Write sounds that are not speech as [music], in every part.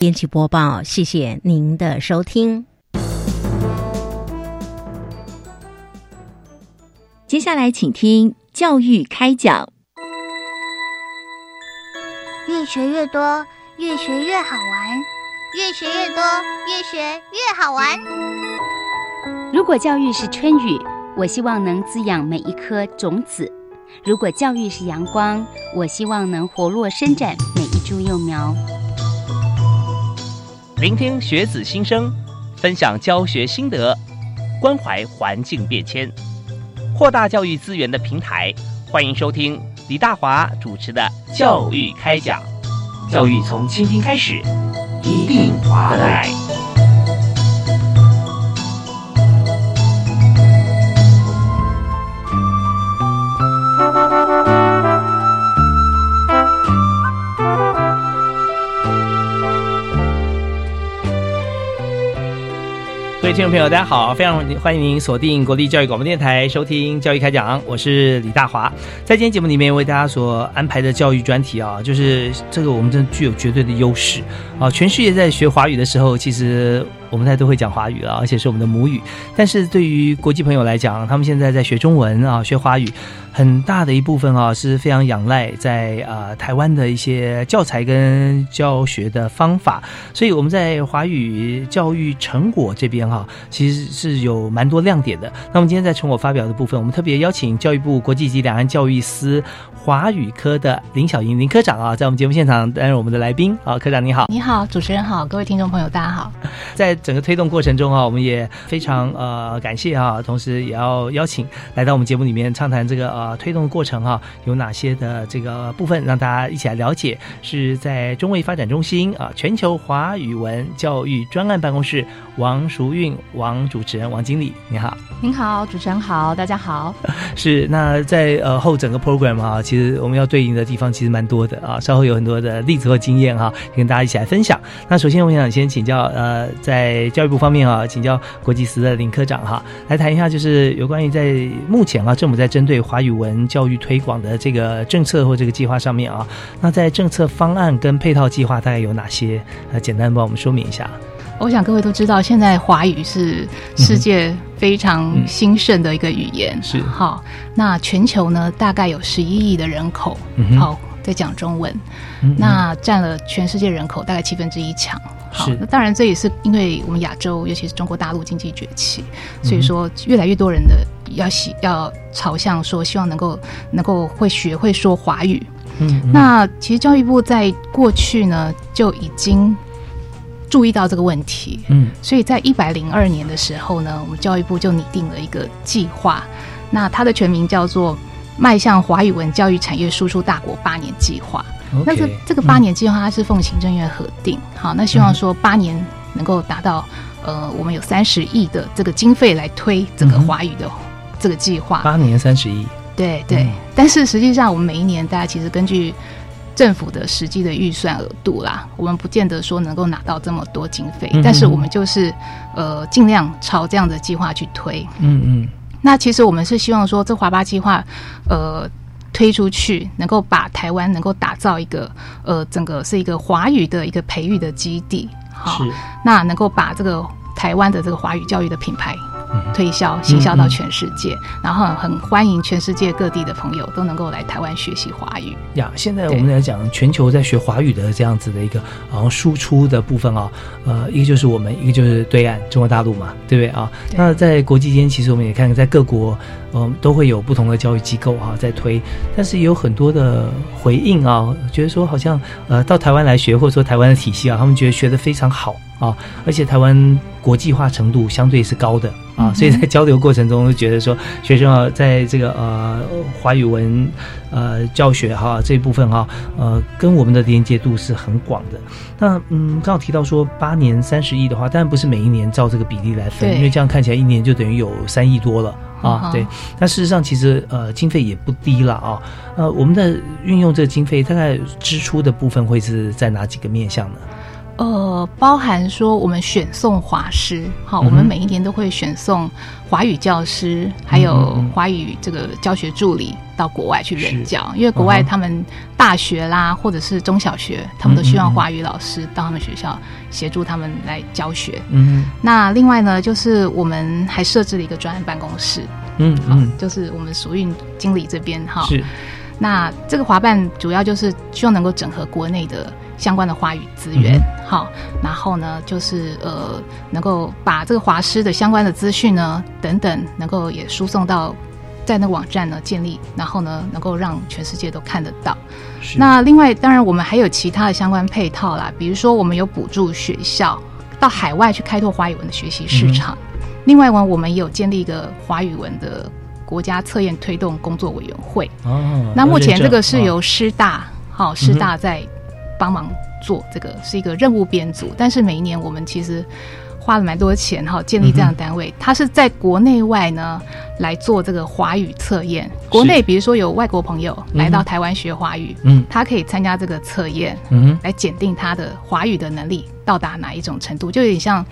编辑播报，谢谢您的收听。接下来，请听教育开讲。越学越多，越学越好玩；越学越多，越学越好玩。如果教育是春雨，我希望能滋养每一颗种子；如果教育是阳光，我希望能活络伸展每一株幼苗。聆听学子心声，分享教学心得，关怀环境变迁，扩大教育资源的平台。欢迎收听李大华主持的《教育开讲》，教育从倾听开始，一定华来。位听众朋友，大家好！非常欢迎您锁定国立教育广播电台收听《教育开讲》，我是李大华。在今天节目里面为大家所安排的教育专题啊，就是这个我们真的具有绝对的优势啊！全世界在学华语的时候，其实。我们大家都会讲华语了，而且是我们的母语。但是对于国际朋友来讲，他们现在在学中文啊，学华语，很大的一部分啊是非常仰赖在呃台湾的一些教材跟教学的方法。所以我们在华语教育成果这边哈，其实是有蛮多亮点的。那么今天在成果发表的部分，我们特别邀请教育部国际级两岸教育司华语科的林小莹林科长啊，在我们节目现场担任我们的来宾啊，科长你好，你好，主持人好，各位听众朋友大家好，[laughs] 在。整个推动过程中啊，我们也非常呃感谢啊，同时也要邀请来到我们节目里面畅谈这个呃推动的过程哈，有哪些的这个部分让大家一起来了解？是在中卫发展中心啊全球华语文教育专案办公室王淑韵王主持人王经理，你好，您好，主持人好，大家好。[laughs] 是那在呃后整个 program 啊，其实我们要对应的地方其实蛮多的啊，稍后有很多的例子和经验哈，跟大家一起来分享。那首先我想先请教呃在在教育部方面啊，请教国际司的林科长哈，来谈一下，就是有关于在目前啊，政府在针对华语文教育推广的这个政策或这个计划上面啊，那在政策方案跟配套计划大概有哪些？呃，简单帮我们说明一下。我想各位都知道，现在华语是世界非常兴盛的一个语言，是好。那全球呢，大概有十一亿的人口，好在讲中文，那占了全世界人口大概七分之一强。好，那当然这也是因为我们亚洲，尤其是中国大陆经济崛起，所以说越来越多人的要喜要朝向说，希望能够能够会学会说华语。嗯，那其实教育部在过去呢就已经注意到这个问题。嗯，所以在一百零二年的时候呢，我们教育部就拟定了一个计划，那它的全名叫做“迈向华语文教育产业输出大国八年计划”。那这这个八年计划它是奉行政院核定，好，那希望说八年能够达到，呃，我们有三十亿的这个经费来推整个华语的这个计划。八年三十亿，对对。但是实际上，我们每一年大家其实根据政府的实际的预算额度啦，我们不见得说能够拿到这么多经费，但是我们就是呃尽量朝这样的计划去推。嗯嗯。那其实我们是希望说，这华巴计划，呃。推出去，能够把台湾能够打造一个呃，整个是一个华语的一个培育的基地，好，那能够把这个台湾的这个华语教育的品牌。推销、行销到全世界，然后很欢迎全世界各地的朋友都能够来台湾学习华语呀。现在我们来讲，全球在学华语的这样子的一个，然后输出的部分啊，呃，一个就是我们，一个就是对岸中国大陆嘛，对不对啊？那在国际间，其实我们也看，在各国，嗯，都会有不同的教育机构哈在推，但是也有很多的回应啊，觉得说好像呃到台湾来学，或者说台湾的体系啊，他们觉得学的非常好。啊，而且台湾国际化程度相对是高的啊，所以在交流过程中，觉得说学生啊，在这个呃华语文呃教学哈这一部分哈，呃跟我们的连接度是很广的。那嗯，刚好提到说八年三十亿的话，当然不是每一年照这个比例来分，因为这样看起来一年就等于有三亿多了啊。对，但事实上其实呃经费也不低了啊。呃，我们的运用这个经费，大概支出的部分会是在哪几个面向呢？呃，包含说我们选送华师，好，我们每一年都会选送华语教师，还有华语这个教学助理到国外去任教，因为国外他们大学啦，或者是中小学，他们都希望华语老师到他们学校协助他们来教学。嗯，那另外呢，就是我们还设置了一个专案办公室，嗯，好，就是我们熟运经理这边哈。是，那这个华办主要就是希望能够整合国内的。相关的华语资源，好，然后呢，就是呃，能够把这个华师的相关的资讯呢，等等，能够也输送到在那个网站呢建立，然后呢，能够让全世界都看得到。那另外，当然我们还有其他的相关配套啦，比如说我们有补助学校到海外去开拓华语文的学习市场。另外呢，我们也有建立一个华语文的国家测验推动工作委员会。哦，那目前这个是由师大，好，师大在。帮忙做这个是一个任务编组，但是每一年我们其实花了蛮多钱哈，建立这样的单位。它是在国内外呢来做这个华语测验。国内比如说有外国朋友来到台湾学华语，嗯，他可以参加这个测验，嗯，来检定他的华语的能力到达哪一种程度，就有点像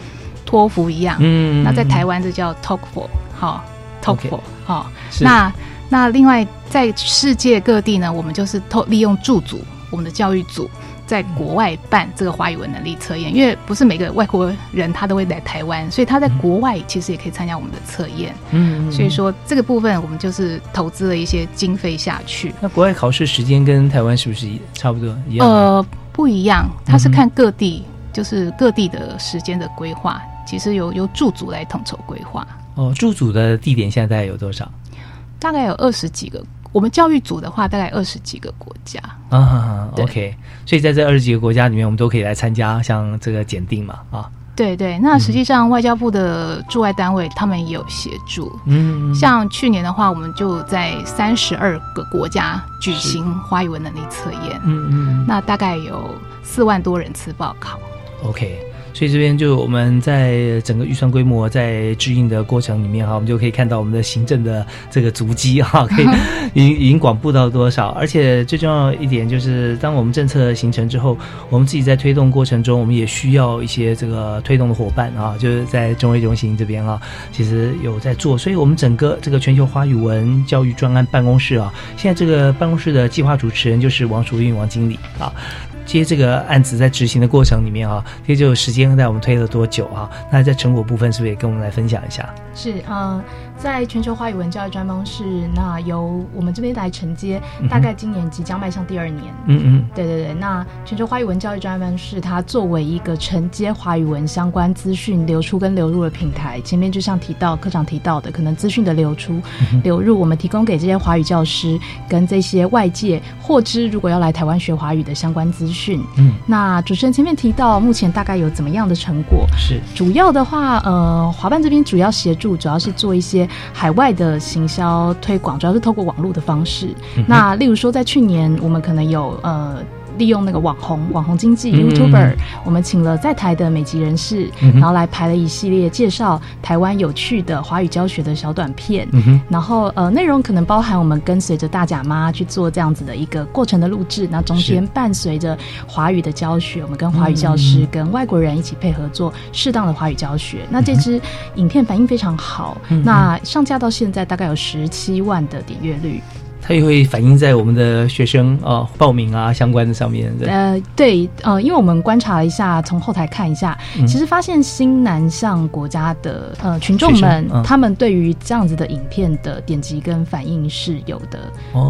托福一样。嗯，那在台湾这叫 TOEFL，好，TOEFL，好。那那另外在世界各地呢，我们就是透利用驻组，我们的教育组。在国外办这个华语文能力测验，因为不是每个外国人他都会来台湾，所以他在国外其实也可以参加我们的测验。嗯，所以说这个部分我们就是投资了一些经费下去。那国外考试时间跟台湾是不是差不多一样？呃，不一样，它是看各地，就是各地的时间的规划，其实由由驻组来统筹规划。哦，驻组的地点现在大概有多少？大概有二十几个。我们教育组的话，大概二十几个国家啊。OK，所以在这二十几个国家里面，我们都可以来参加像这个检定嘛啊。对对，那实际上外交部的驻外单位他们也有协助。嗯，像去年的话，我们就在三十二个国家举行华语文能力测验。嗯嗯，那大概有四万多人次报考。OK。所以这边就我们在整个预算规模在制定的过程里面哈，我们就可以看到我们的行政的这个足迹哈，可以已已经广布到多少。而且最重要一点就是，当我们政策形成之后，我们自己在推动过程中，我们也需要一些这个推动的伙伴啊，就是在中卫中心这边啊，其实有在做。所以我们整个这个全球华语文教育专案办公室啊，现在这个办公室的计划主持人就是王淑韵王经理啊。接这个案子在执行的过程里面啊，其实就时间在我们推了多久啊？那在成果部分是不是也跟我们来分享一下？是啊。在全球华语文教育专方是，那由我们这边来承接，大概今年即将迈向第二年。嗯嗯，对对对。那全球华语文教育专方是，它作为一个承接华语文相关资讯流出跟流入的平台，前面就像提到科长提到的，可能资讯的流出流入，我们提供给这些华语教师跟这些外界获知，如果要来台湾学华语的相关资讯。嗯，那主持人前面提到，目前大概有怎么样的成果？是主要的话，呃，华办这边主要协助，主要是做一些。海外的行销推广主要是透过网络的方式。那例如说，在去年我们可能有呃。利用那个网红网红经济 YouTuber，我们请了在台的美籍人士，然后来拍了一系列介绍台湾有趣的华语教学的小短片。然后呃，内容可能包含我们跟随着大甲妈去做这样子的一个过程的录制，那中间伴随着华语的教学，我们跟华语教师跟外国人一起配合做适当的华语教学。那这支影片反应非常好，那上架到现在大概有十七万的点阅率。它也会反映在我们的学生啊报名啊相关的上面。呃，对，呃，因为我们观察了一下，从后台看一下，其实发现新南向国家的呃群众们，他们对于这样子的影片的点击跟反应是有的。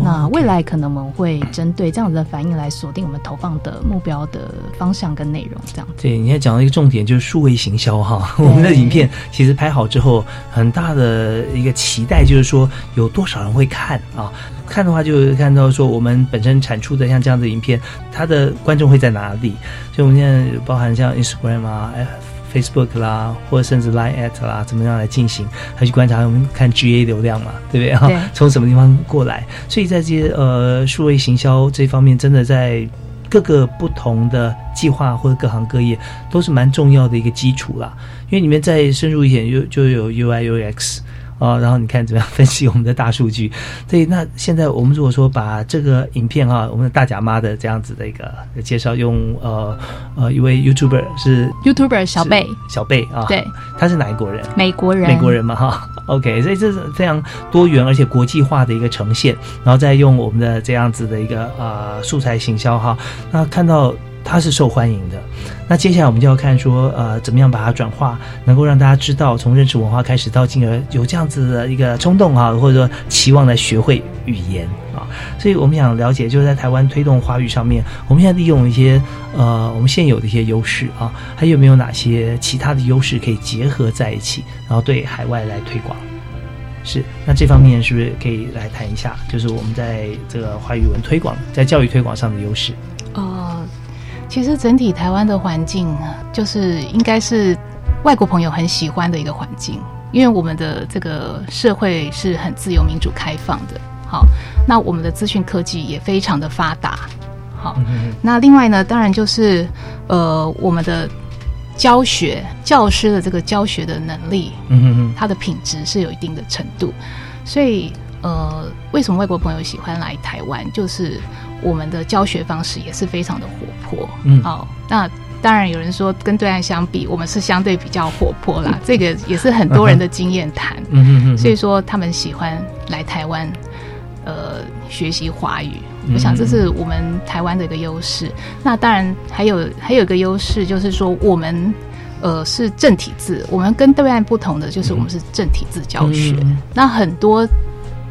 那未来可能我们会针对这样子的反应来锁定我们投放的目标的方向跟内容，这样。对，你看讲到一个重点就是数位行销哈，[laughs] 我们的影片其实拍好之后，很大的一个期待就是说有多少人会看啊。看的话，就看到说我们本身产出的像这样的影片，它的观众会在哪里？所以我们现在包含像 Instagram 啊、Facebook 啦，或者甚至 Line at 啦，怎么样来进行？还去观察我们看 GA 流量嘛，对不对？哈，[laughs] 从什么地方过来？所以在这些呃数位行销这方面，真的在各个不同的计划或者各行各业都是蛮重要的一个基础啦。因为里面再深入一点，就就有 UI UX。啊，然后你看怎么样分析我们的大数据？[laughs] 所以，那现在我们如果说把这个影片啊，我们的大甲妈的这样子的一个介绍，用呃呃一位 YouTuber 是 YouTuber 小贝小贝啊，对，他是哪一国人？美国人，美国人嘛哈。[laughs] OK，所以这是非常多元而且国际化的一个呈现，然后再用我们的这样子的一个呃素材行销哈，那看到。它是受欢迎的，那接下来我们就要看说，呃，怎么样把它转化，能够让大家知道，从认识文化开始，到进而有这样子的一个冲动啊，或者说期望来学会语言啊。所以我们想了解，就是在台湾推动华语上面，我们现在利用一些呃我们现有的一些优势啊，还有没有哪些其他的优势可以结合在一起，然后对海外来推广？是，那这方面是不是可以来谈一下？就是我们在这个华语文推广，在教育推广上的优势？哦。其实整体台湾的环境，就是应该是外国朋友很喜欢的一个环境，因为我们的这个社会是很自由、民主、开放的。好，那我们的资讯科技也非常的发达。好，那另外呢，当然就是呃，我们的教学教师的这个教学的能力，嗯哼哼，它的品质是有一定的程度。所以呃，为什么外国朋友喜欢来台湾？就是我们的教学方式也是非常的活泼，嗯，好，那当然有人说跟对岸相比，我们是相对比较活泼啦，这个也是很多人的经验谈，嗯嗯嗯，所以说他们喜欢来台湾，呃，学习华语，我想这是我们台湾的一个优势。那当然还有还有一个优势就是说我们呃是正体字，我们跟对岸不同的就是我们是正体字教学，那很多。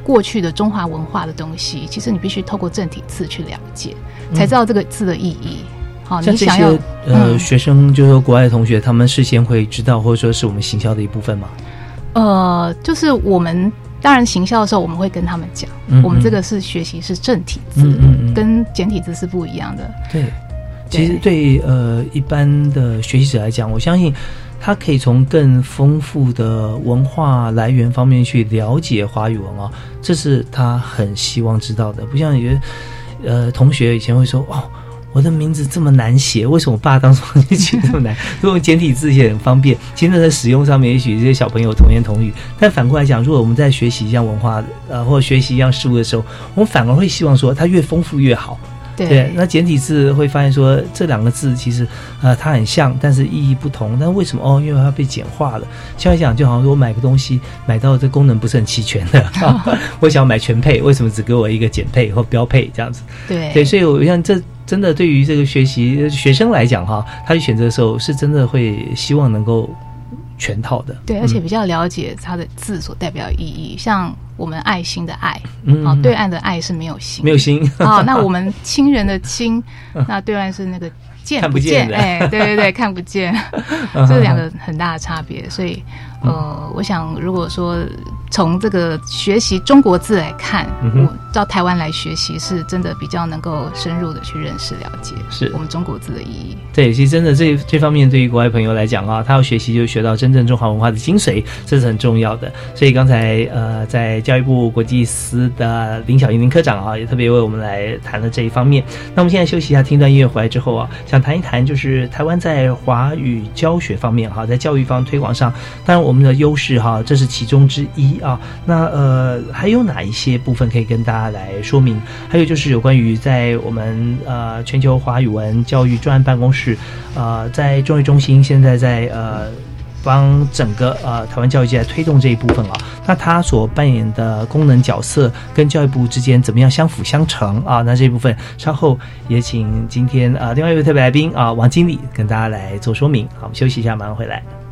过去的中华文化的东西，其实你必须透过正体字去了解，才知道这个字的意义。好，你想要呃，学生就是说国外的同学，他们事先会知道，或者说是我们行销的一部分吗？呃，就是我们当然行销的时候，我们会跟他们讲，我们这个是学习是正体字，跟简体字是不一样的。对，其实对呃一般的学习者来讲，我相信。他可以从更丰富的文化来源方面去了解华语文哦，这是他很希望知道的。不像有些呃同学以前会说：“哦，我的名字这么难写，为什么我爸当初起这么难？用简体字也很方便。”其实，在使用上面，也许这些小朋友同言同语。但反过来讲，如果我们在学习一样文化呃，或学习一样事物的时候，我们反而会希望说，它越丰富越好。对，那简体字会发现说这两个字其实，呃，它很像，但是意义不同。但为什么哦？因为它被简化了。相来讲，就好像说我买个东西，买到这功能不是很齐全的，[laughs] 我想买全配，为什么只给我一个简配或标配这样子？对对，所以我想这真的对于这个学习学生来讲哈，他去选择的时候是真的会希望能够。全套的，对，而且比较了解它的字所代表意义，像我们爱心的爱，啊，对岸的爱是没有心，没有心啊，那我们亲人的亲，[laughs] 那对岸是那个。见不见，哎，对对对，看不见，[laughs] 这两个很大的差别。所以，呃，我想，如果说从这个学习中国字来看，我到台湾来学习，是真的比较能够深入的去认识、了解，是我们中国字的意义。对，其实真的这这方面，对于国外朋友来讲啊，他要学习就学到真正中华文化的精髓，这是很重要的。所以刚才呃，在教育部国际司的林小英林科长啊，也特别为我们来谈了这一方面。那我们现在休息一下，听段音乐回来之后啊，想。谈一谈，就是台湾在华语教学方面，哈，在教育方推广上，当然我们的优势，哈，这是其中之一啊。那呃，还有哪一些部分可以跟大家来说明？还有就是有关于在我们呃全球华语文教育专案办公室，呃，在中育中心现在在呃。帮整个呃台湾教育界来推动这一部分啊，那他所扮演的功能角色跟教育部之间怎么样相辅相成啊？那这一部分稍后也请今天啊另外一位特别来宾啊王经理跟大家来做说明。好，我们休息一下，马上回来。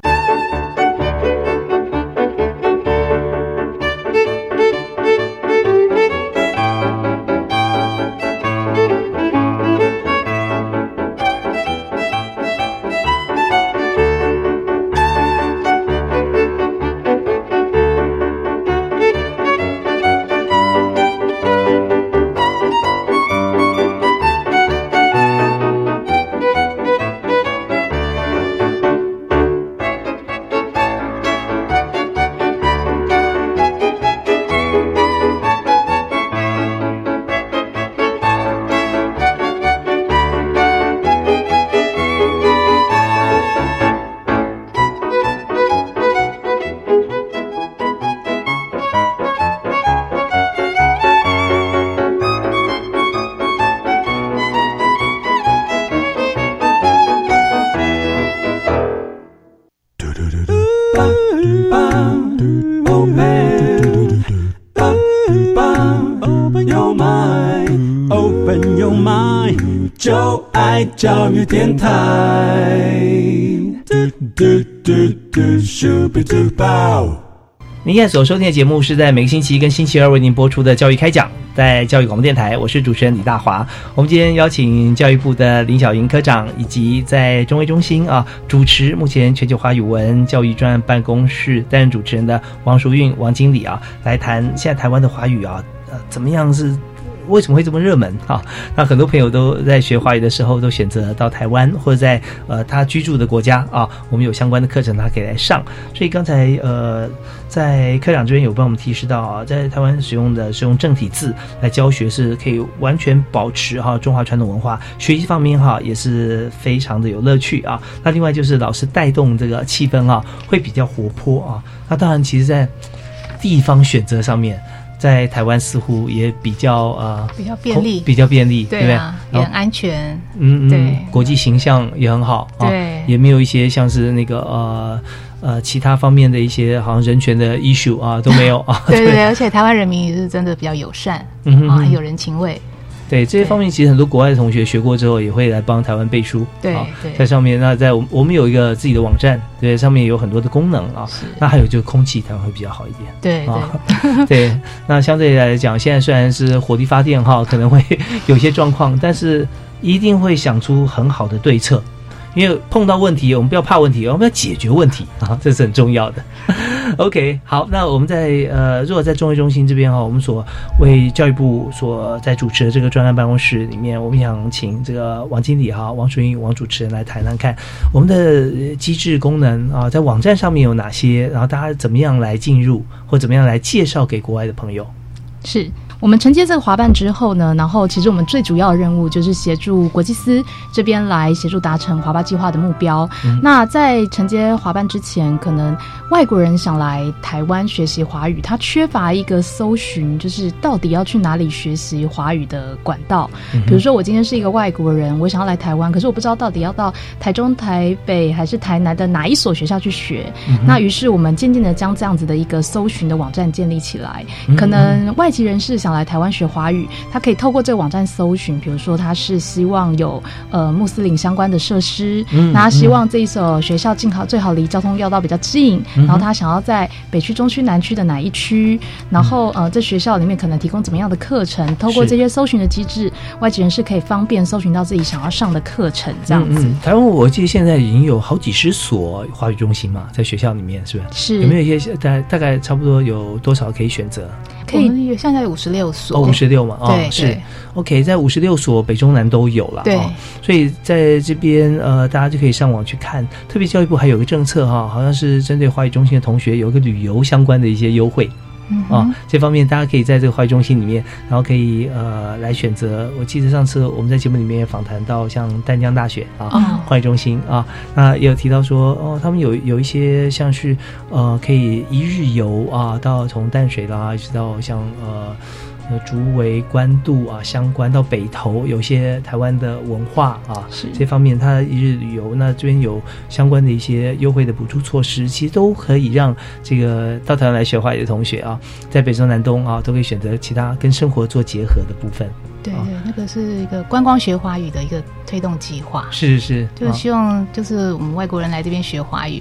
您现在所收听的节目是在每个星期一跟星期二为您播出的教育开讲，在教育广播电台，我是主持人李大华。我们今天邀请教育部的林小莹科长，以及在中卫中心啊主持目前全球华语文教育专案办公室担任主持人的王淑韵王经理啊，来谈现在台湾的华语啊，呃，怎么样是？为什么会这么热门 [laughs] 啊？那很多朋友都在学华语的时候，都选择到台湾或者在呃他居住的国家啊，我们有相关的课程，他可以来上。所以刚才呃，在科长这边有帮我们提示到啊，在台湾使用的是用正体字来教学，是可以完全保持哈中华传统文化，学习方面哈也是非常的有乐趣啊。那另外就是老师带动这个气氛啊，会比较活泼啊。那当然，其实在地方选择上面。在台湾似乎也比较呃比较便利，比较便利，对不对？也很安全，嗯嗯，对，国际形象也很好，对，也没有一些像是那个呃呃其他方面的一些好像人权的 issue 啊都没有啊，对对对，而且台湾人民也是真的比较友善，啊，很有人情味。对这些方面，其实很多国外的同学学过之后，也会来帮台湾背书。对，在上面，那在我我们有一个自己的网站，对，上面有很多的功能啊。那还有就是空气，台湾会比较好一点。对对 [laughs] 对。那相对来讲，现在虽然是火力发电哈，可能会 [laughs] 有些状况，但是一定会想出很好的对策。因为碰到问题，我们不要怕问题，我们要解决问题啊，[laughs] 这是很重要的。[laughs] OK，好，那我们在呃，如果在中卫中心这边哈，我们所为教育部所在主持的这个专案办公室里面，我们想请这个王经理哈，王淑英王主持人来谈谈看我们的机制功能啊，在网站上面有哪些，然后大家怎么样来进入，或怎么样来介绍给国外的朋友？是。我们承接这个华办之后呢，然后其实我们最主要的任务就是协助国际司这边来协助达成华办计划的目标。那在承接华办之前，可能外国人想来台湾学习华语，他缺乏一个搜寻，就是到底要去哪里学习华语的管道。比如说，我今天是一个外国人，我想要来台湾，可是我不知道到底要到台中、台北还是台南的哪一所学校去学。那于是我们渐渐的将这样子的一个搜寻的网站建立起来。可能外籍人士想。来台湾学华语，他可以透过这个网站搜寻，比如说他是希望有呃穆斯林相关的设施，那他希望这一所学校最好最好离交通要道比较近，然后他想要在北区、中区、南区的哪一区，然后呃这学校里面可能提供怎么样的课程，透过这些搜寻的机制，外籍人士可以方便搜寻到自己想要上的课程，这样子。台湾我记得现在已经有好几十所华语中心嘛，在学校里面是不是？是有没有一些大大概差不多有多少可以选择？可以，现在有五十六所，五十六嘛，哦，是，OK，在五十六所北中南都有了，对，所以在这边呃，大家就可以上网去看，特别教育部还有个政策哈，好像是针对华语中心的同学有一个旅游相关的一些优惠。啊，这方面大家可以在这个华语中心里面，然后可以呃来选择。我记得上次我们在节目里面也访谈到，像淡江大学啊，华语中心啊，那也有提到说，哦，他们有有一些像是呃可以一日游啊，到从淡水啦一直到像呃。呃，竹围、官渡啊，相关到北投，有些台湾的文化啊，是这方面，它一日旅游，那这边有相关的一些优惠的补助措施，其实都可以让这个到台湾来学华语的同学啊，在北中南东啊，都可以选择其他跟生活做结合的部分。对对，那个是一个观光学华语的一个推动计划。是是是，就是希望就是我们外国人来这边学华语，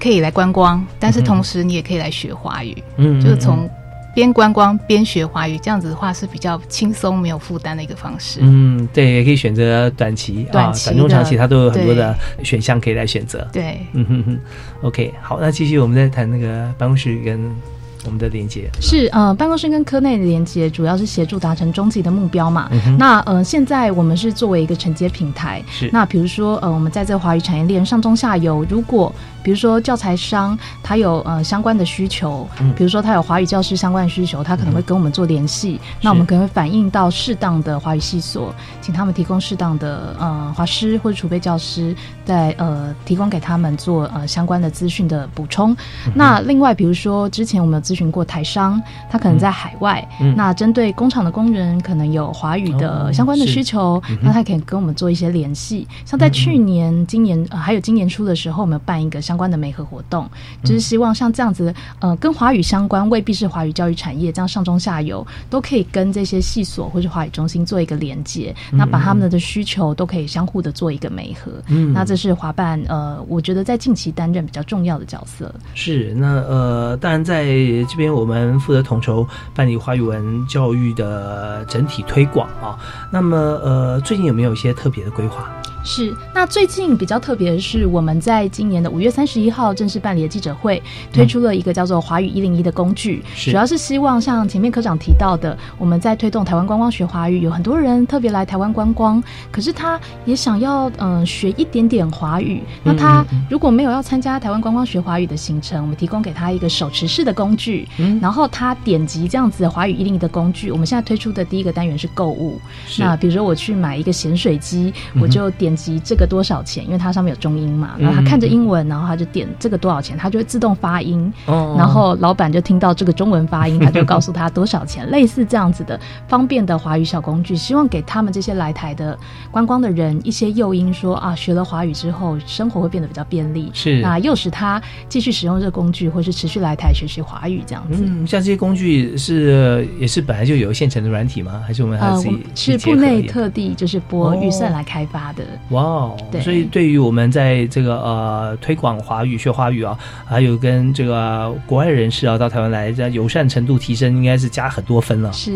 可以来观光，但是同时你也可以来学华语。嗯，就是从。边观光边学华语，这样子的话是比较轻松、没有负担的一个方式。嗯，对，也可以选择短期、短短中长期，它都有很多的选项可以来选择。对，嗯哼哼。OK，好，那继续我们再谈那个办公室跟。我们的连接是呃，办公室跟科内的连接主要是协助达成终极的目标嘛。那呃，现在我们是作为一个承接平台。是那比如说呃，我们在这个华语产业链上中下游，如果比如说教材商他有呃相关的需求，比如说他有华语教师相关的需求，他可能会跟我们做联系。那我们可能会反映到适当的华语系所，请他们提供适当的呃华师或者储备教师，在呃提供给他们做呃相关的资讯的补充。那另外比如说之前我们有资咨询过台商，他可能在海外，那针对工厂的工人可能有华语的相关的需求，那他可以跟我们做一些联系。像在去年、今年呃还有今年初的时候，我们办一个相关的媒合活动，就是希望像这样子，呃，跟华语相关，未必是华语教育产业，这样上中下游都可以跟这些系所或者华语中心做一个连接，那把他们的需求都可以相互的做一个媒合。嗯，那这是华办，呃，我觉得在近期担任比较重要的角色。是，那呃，当然在这边我们负责统筹办理华语文教育的整体推广啊。那么呃，最近有没有一些特别的规划？是，那最近比较特别的是，我们在今年的五月三十一号正式办理的记者会，推出了一个叫做“华语一零一”的工具，主要是希望像前面科长提到的，我们在推动台湾观光学华语，有很多人特别来台湾观光，可是他也想要嗯学一点点华语，那他如果没有要参加台湾观光学华语的行程，我们提供给他一个手持式的工具，然后他点击这样子的“华语一零一”的工具，我们现在推出的第一个单元是购物，那比如说我去买一个咸水鸡，我就点。及这个多少钱？因为它上面有中英嘛，然后他看着英文，然后他就点这个多少钱，他就会自动发音。哦，然后老板就听到这个中文发音，他就告诉他多少钱。类似这样子的方便的华语小工具，希望给他们这些来台的观光的人一些诱因，说啊，学了华语之后，生活会变得比较便利。是那诱使他继续使用这个工具，或是持续来台学习华语这样子。嗯，像这些工具是也是本来就有现成的软体吗？还是我们还自己是部内特地就是拨预算来开发的？哇哦，所以对于我们在这个呃推广华语、学华语啊，还有跟这个国外人士啊到台湾来，这友善程度提升，应该是加很多分了。是，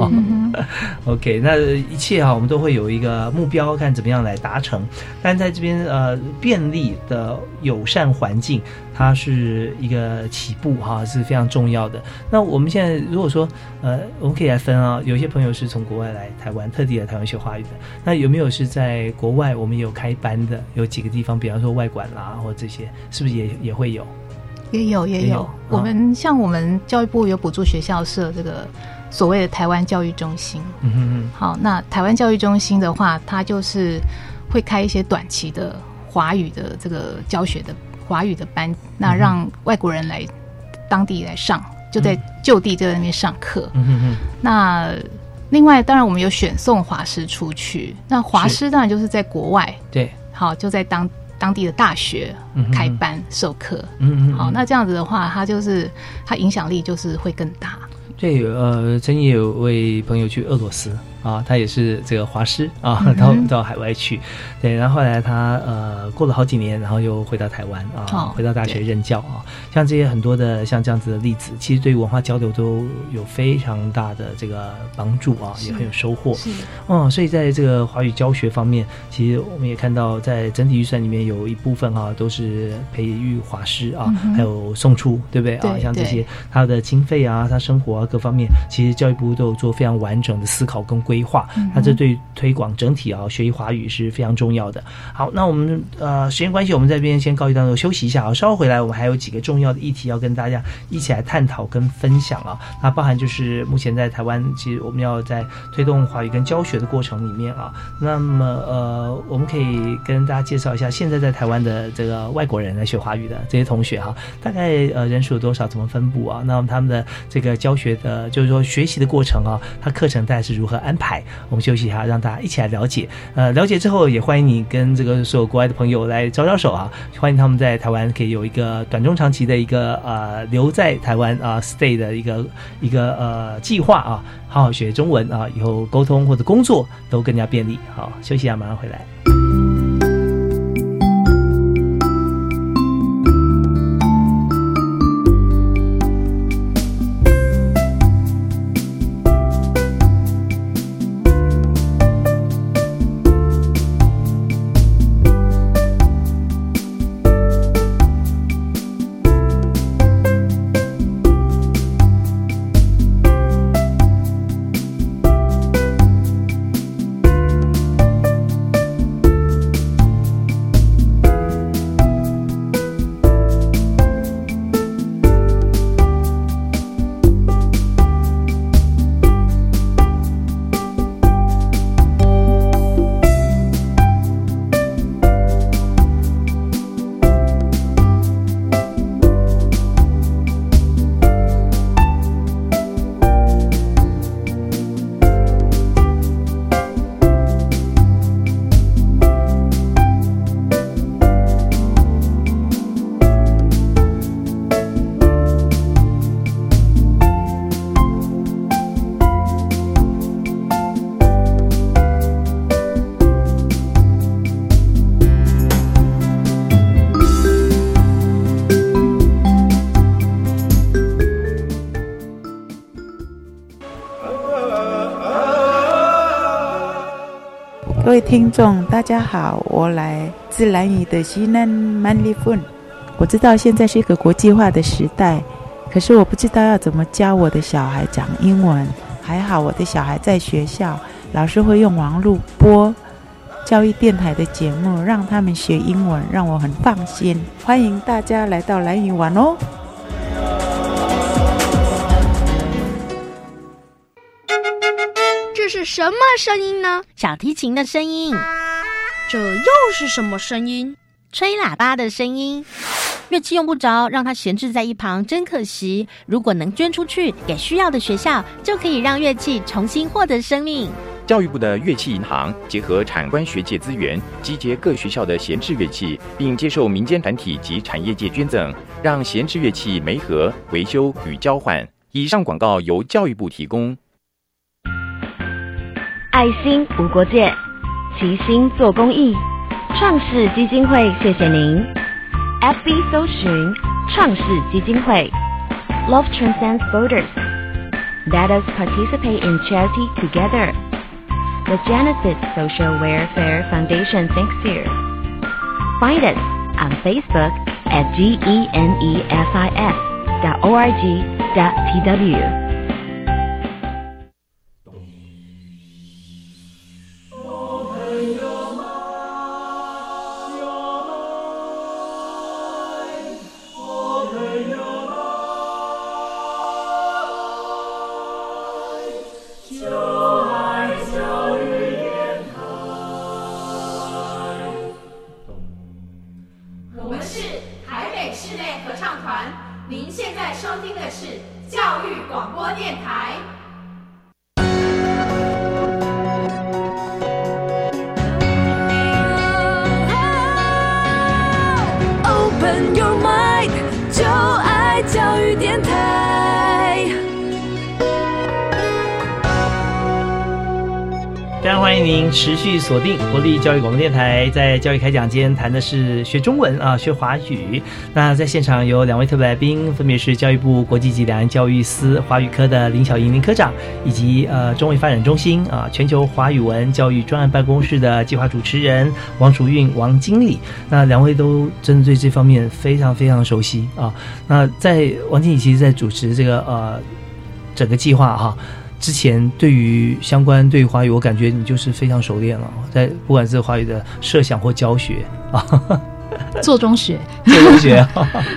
[laughs] OK，那一切啊，我们都会有一个目标，看怎么样来达成。但在这边呃便利的友善环境。它是一个起步哈是非常重要的。那我们现在如果说呃，我们可以来分啊，有些朋友是从国外来台湾，特地来台湾学华语的。那有没有是在国外我们有开班的？有几个地方，比方说外馆啦，或这些，是不是也也会有？也有也有。我们像我们教育部有补助学校设这个所谓的台湾教育中心。嗯嗯嗯。好，那台湾教育中心的话，它就是会开一些短期的华语的这个教学的。华语的班，那让外国人来当地来上，就在就地就在那边上课。那另外，当然我们有选送华师出去。那华师当然就是在国外，对，好就在当当地的大学开班授课。嗯嗯，好，那这样子的话，它就是它影响力就是会更大。对，呃，曾经有位朋友去俄罗斯。啊，他也是这个华师啊，到到海外去，对，然后后来他呃过了好几年，然后又回到台湾啊，回到大学任教啊，像这些很多的像这样子的例子，其实对于文化交流都有非常大的这个帮助啊，也很有收获。嗯，哦，所以在这个华语教学方面，其实我们也看到，在整体预算里面有一部分啊，都是培育华师啊，还有送出，对不对？啊？像这些他的经费啊，他生活啊各方面，其实教育部都有做非常完整的思考跟。规划，那这对推广整体啊学习华语是非常重要的。好，那我们呃时间关系，我们这边先告一段落，休息一下啊。稍后回来，我们还有几个重要的议题要跟大家一起来探讨跟分享啊。那包含就是目前在台湾，其实我们要在推动华语跟教学的过程里面啊，那么呃，我们可以跟大家介绍一下现在在台湾的这个外国人来学华语的这些同学哈，大概呃人数有多少，怎么分布啊？那么他们的这个教学的，就是说学习的过程啊，他课程大概是如何安？排，我们休息一下，让大家一起来了解。呃，了解之后，也欢迎你跟这个所有国外的朋友来招招手啊！欢迎他们在台湾可以有一个短中长期的一个呃留在台湾啊 stay 的一个一个呃计划啊，好好学中文啊，以后沟通或者工作都更加便利。好，休息一下，马上回来。听众大家好，我来自兰屿的西南曼利芬。我知道现在是一个国际化的时代，可是我不知道要怎么教我的小孩讲英文。还好我的小孩在学校，老师会用网络播教育电台的节目，让他们学英文，让我很放心。欢迎大家来到兰屿玩哦。什么声音呢？小提琴的声音。这又是什么声音？吹喇叭的声音。乐器用不着，让它闲置在一旁，真可惜。如果能捐出去给需要的学校，就可以让乐器重新获得生命。教育部的乐器银行结合产官学界资源，集结各学校的闲置乐器，并接受民间团体及产业界捐赠，让闲置乐器媒合、维修与交换。以上广告由教育部提供。爱心无国界，齐心做公益。创世基金会，谢谢您。FB 搜寻创世基金会，Love transcends borders. Let us participate in charity together. The Genesis Social Welfare Foundation thanks you. Find us on Facebook at genefis 锁定国立教育广播电台，在教育开讲间谈的是学中文啊，学华语。那在现场有两位特别来宾，分别是教育部国际级两岸教育司华语科的林小莹林科长，以及呃中卫发展中心啊全球华语文教育专案办公室的计划主持人王淑韵王经理。那两位都针对这方面非常非常熟悉啊。那在王经理其实，在主持这个呃整个计划哈。之前对于相关对于华语，我感觉你就是非常熟练了，在不管是华语的设想或教学啊，[laughs] 做中学，[laughs] 做中学。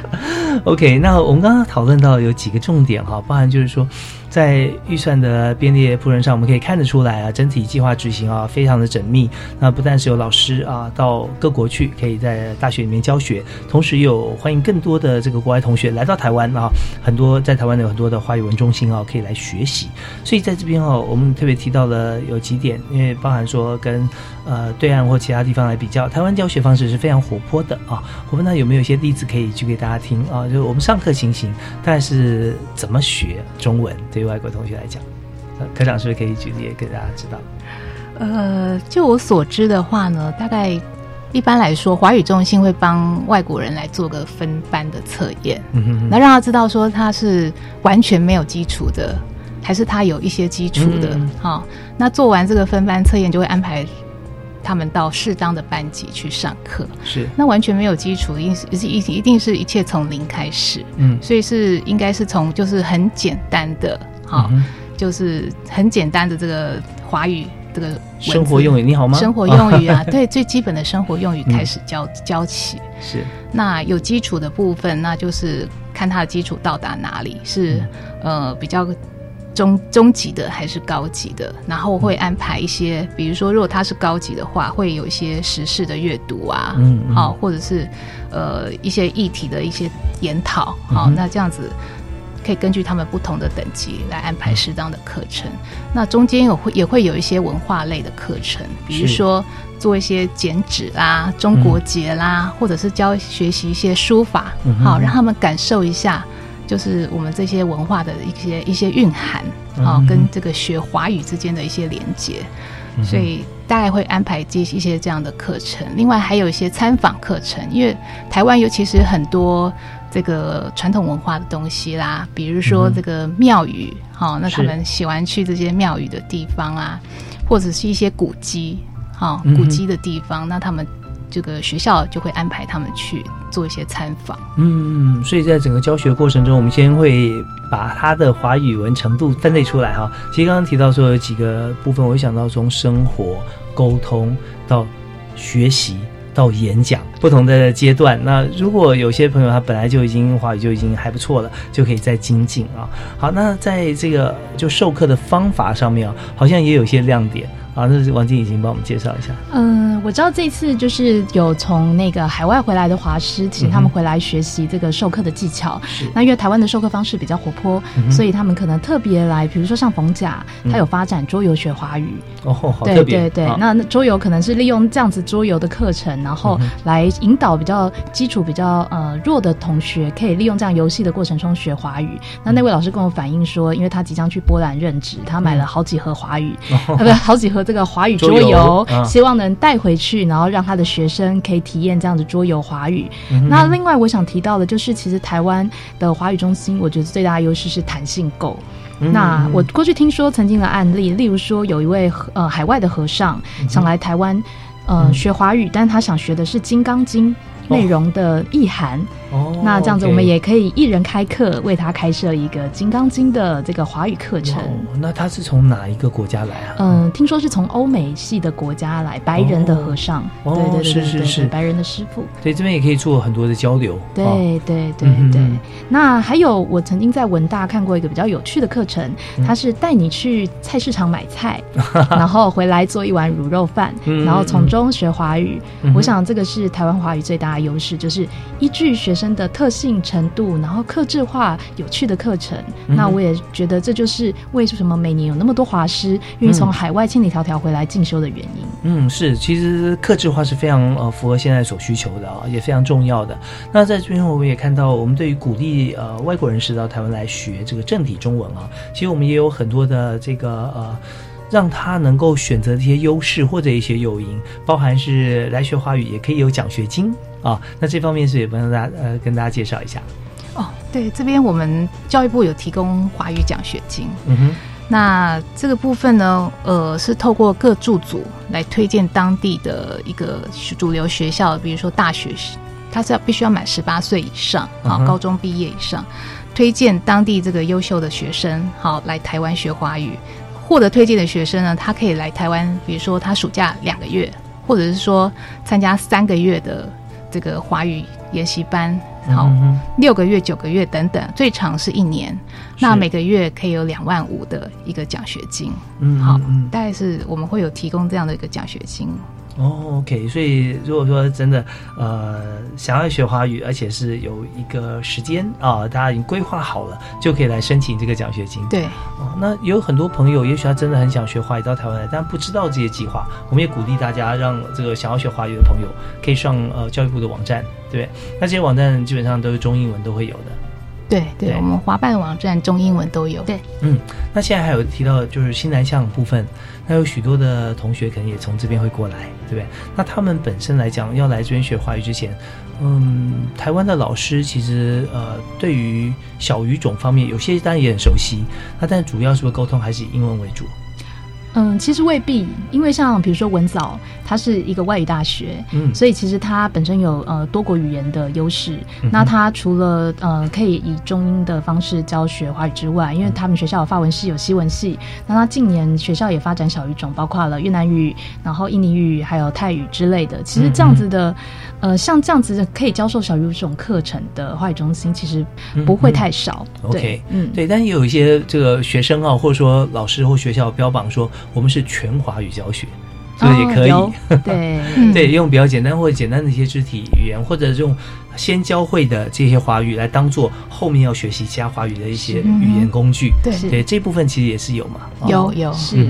[laughs] OK，那我们刚刚讨论到有几个重点哈，包含就是说。在预算的编列铺陈上，我们可以看得出来啊，整体计划执行啊，非常的缜密。那不但是有老师啊到各国去，可以在大学里面教学，同时有欢迎更多的这个国外同学来到台湾啊，很多在台湾有很多的华语文中心啊，可以来学习。所以在这边哦，我们特别提到了有几点，因为包含说跟呃对岸或其他地方来比较，台湾教学方式是非常活泼的啊。我们那有没有一些例子可以举给大家听啊？就我们上课情形，大概是怎么学中文？对。对外国同学来讲，科长是不是可以举例给大家知道？呃，就我所知的话呢，大概一般来说，华语中心会帮外国人来做个分班的测验，那让他知道说他是完全没有基础的，还是他有一些基础的。好，那做完这个分班测验，就会安排他们到适当的班级去上课。是，那完全没有基础，一一一定是一切从零开始。嗯，所以是应该是从就是很简单的。好，就是很简单的这个华语这个生活用语，你好吗？生活用语啊，[laughs] 对，最基本的生活用语开始教教起。是，那有基础的部分，那就是看他的基础到达哪里，是呃比较中中级的还是高级的，然后会安排一些，比如说如果他是高级的话，会有一些时事的阅读啊，嗯，好，或者是呃一些议题的一些研讨，好，那这样子。可以根据他们不同的等级来安排适当的课程。那中间有会也会有一些文化类的课程，比如说做一些剪纸啦、中国结啦，或者是教学习一些书法，好让他们感受一下，就是我们这些文化的一些一些蕴含，好跟这个学华语之间的一些连接。所以大概会安排这一些这样的课程。另外还有一些参访课程，因为台湾尤其是很多。这个传统文化的东西啦，比如说这个庙宇，好，那他们喜欢去这些庙宇的地方啊，或者是一些古迹，好古迹的地方，那他们这个学校就会安排他们去做一些参访。嗯，所以在整个教学过程中，我们先会把他的华语文程度分类出来哈。其实刚刚提到说有几个部分，我想到从生活沟通到学习。到演讲不同的阶段，那如果有些朋友他本来就已经华语就已经还不错了，就可以再精进啊。好，那在这个就授课的方法上面啊，好像也有些亮点。啊，那是王静已经帮我们介绍一下。嗯，我知道这次就是有从那个海外回来的华师，请他们回来学习这个授课的技巧。那因为台湾的授课方式比较活泼，所以他们可能特别来，比如说像冯甲，他有发展桌游学华语。哦，好对对对，那桌游可能是利用这样子桌游的课程，然后来引导比较基础比较呃弱的同学，可以利用这样游戏的过程中学华语。那那位老师跟我反映说，因为他即将去波兰任职，他买了好几盒华语，[laughs] 啊，不，好几盒。这个华语桌游，希望能带回去，然后让他的学生可以体验这样的桌游华语。那另外我想提到的，就是其实台湾的华语中心，我觉得最大的优势是弹性够。那我过去听说曾经的案例，例如说有一位呃海外的和尚想来台湾呃学华语，但是他想学的是《金刚经》内容的意涵。哦，那这样子我们也可以一人开课，为他开设一个《金刚经》的这个华语课程。那他是从哪一个国家来啊？嗯，听说是从欧美系的国家来，白人的和尚。哦，对对是是是，白人的师傅。对，这边也可以做很多的交流。对对对对。那还有，我曾经在文大看过一个比较有趣的课程，他是带你去菜市场买菜，[laughs] 然后回来做一碗卤肉饭，然后从中学华语。我想这个是台湾华语最大的优势，就是依据学。生的特性程度，然后克制化有趣的课程，那我也觉得这就是为什么每年有那么多华师愿意从海外千里迢迢回来进修的原因。嗯，是，其实克制化是非常呃符合现在所需求的啊，也非常重要的。那在这边我们也看到，我们对于鼓励呃外国人士到台湾来学这个正体中文啊，其实我们也有很多的这个呃。让他能够选择一些优势或者一些诱因，包含是来学华语也可以有奖学金啊。那这方面是也帮大家呃跟大家介绍一下。哦，对，这边我们教育部有提供华语奖学金。嗯哼。那这个部分呢，呃，是透过各驻组来推荐当地的一个主流学校，比如说大学，他是要必须要满十八岁以上啊，高中毕业以上，推荐当地这个优秀的学生好来台湾学华语。获得推荐的学生呢，他可以来台湾，比如说他暑假两个月，或者是说参加三个月的这个华语研习班，好，六个月、九个月等等，最长是一年。那每个月可以有两万五的一个奖学金，嗯，好，大概是我们会有提供这样的一个奖学金。哦，OK，所以如果说真的，呃，想要学华语，而且是有一个时间啊，大家已经规划好了，就可以来申请这个奖学金。对，哦，那有很多朋友，也许他真的很想学华语到台湾来，但不知道这些计划。我们也鼓励大家，让这个想要学华语的朋友可以上呃教育部的网站，对那这些网站基本上都是中英文都会有的。对对，我们华办网站中英文都有。对，嗯，那现在还有提到就是新南向部分，那有许多的同学可能也从这边会过来，对不对？那他们本身来讲要来这边学华语之前，嗯，台湾的老师其实呃对于小语种方面有些当然也很熟悉，那但主要是不是沟通还是以英文为主？嗯，其实未必，因为像比如说文藻，它是一个外语大学，嗯，所以其实它本身有呃多国语言的优势。那它除了呃可以以中英的方式教学华语之外，因为他们学校有法文系、有西文系，那它近年学校也发展小语种，包括了越南语、然后印尼语、还有泰语之类的。其实这样子的，呃，像这样子的可以教授小语种课程的华语中心，其实不会太少。OK，嗯，对，但也有一些这个学生啊，或者说老师或学校标榜说。我们是全华语教学，所以也可以。[laughs] 对对，用比较简单或者简单的一些肢体语言，或者用先教会的这些华语来当做后面要学习其他华语的一些语言工具。对对，这部分其实也是有嘛。有有是。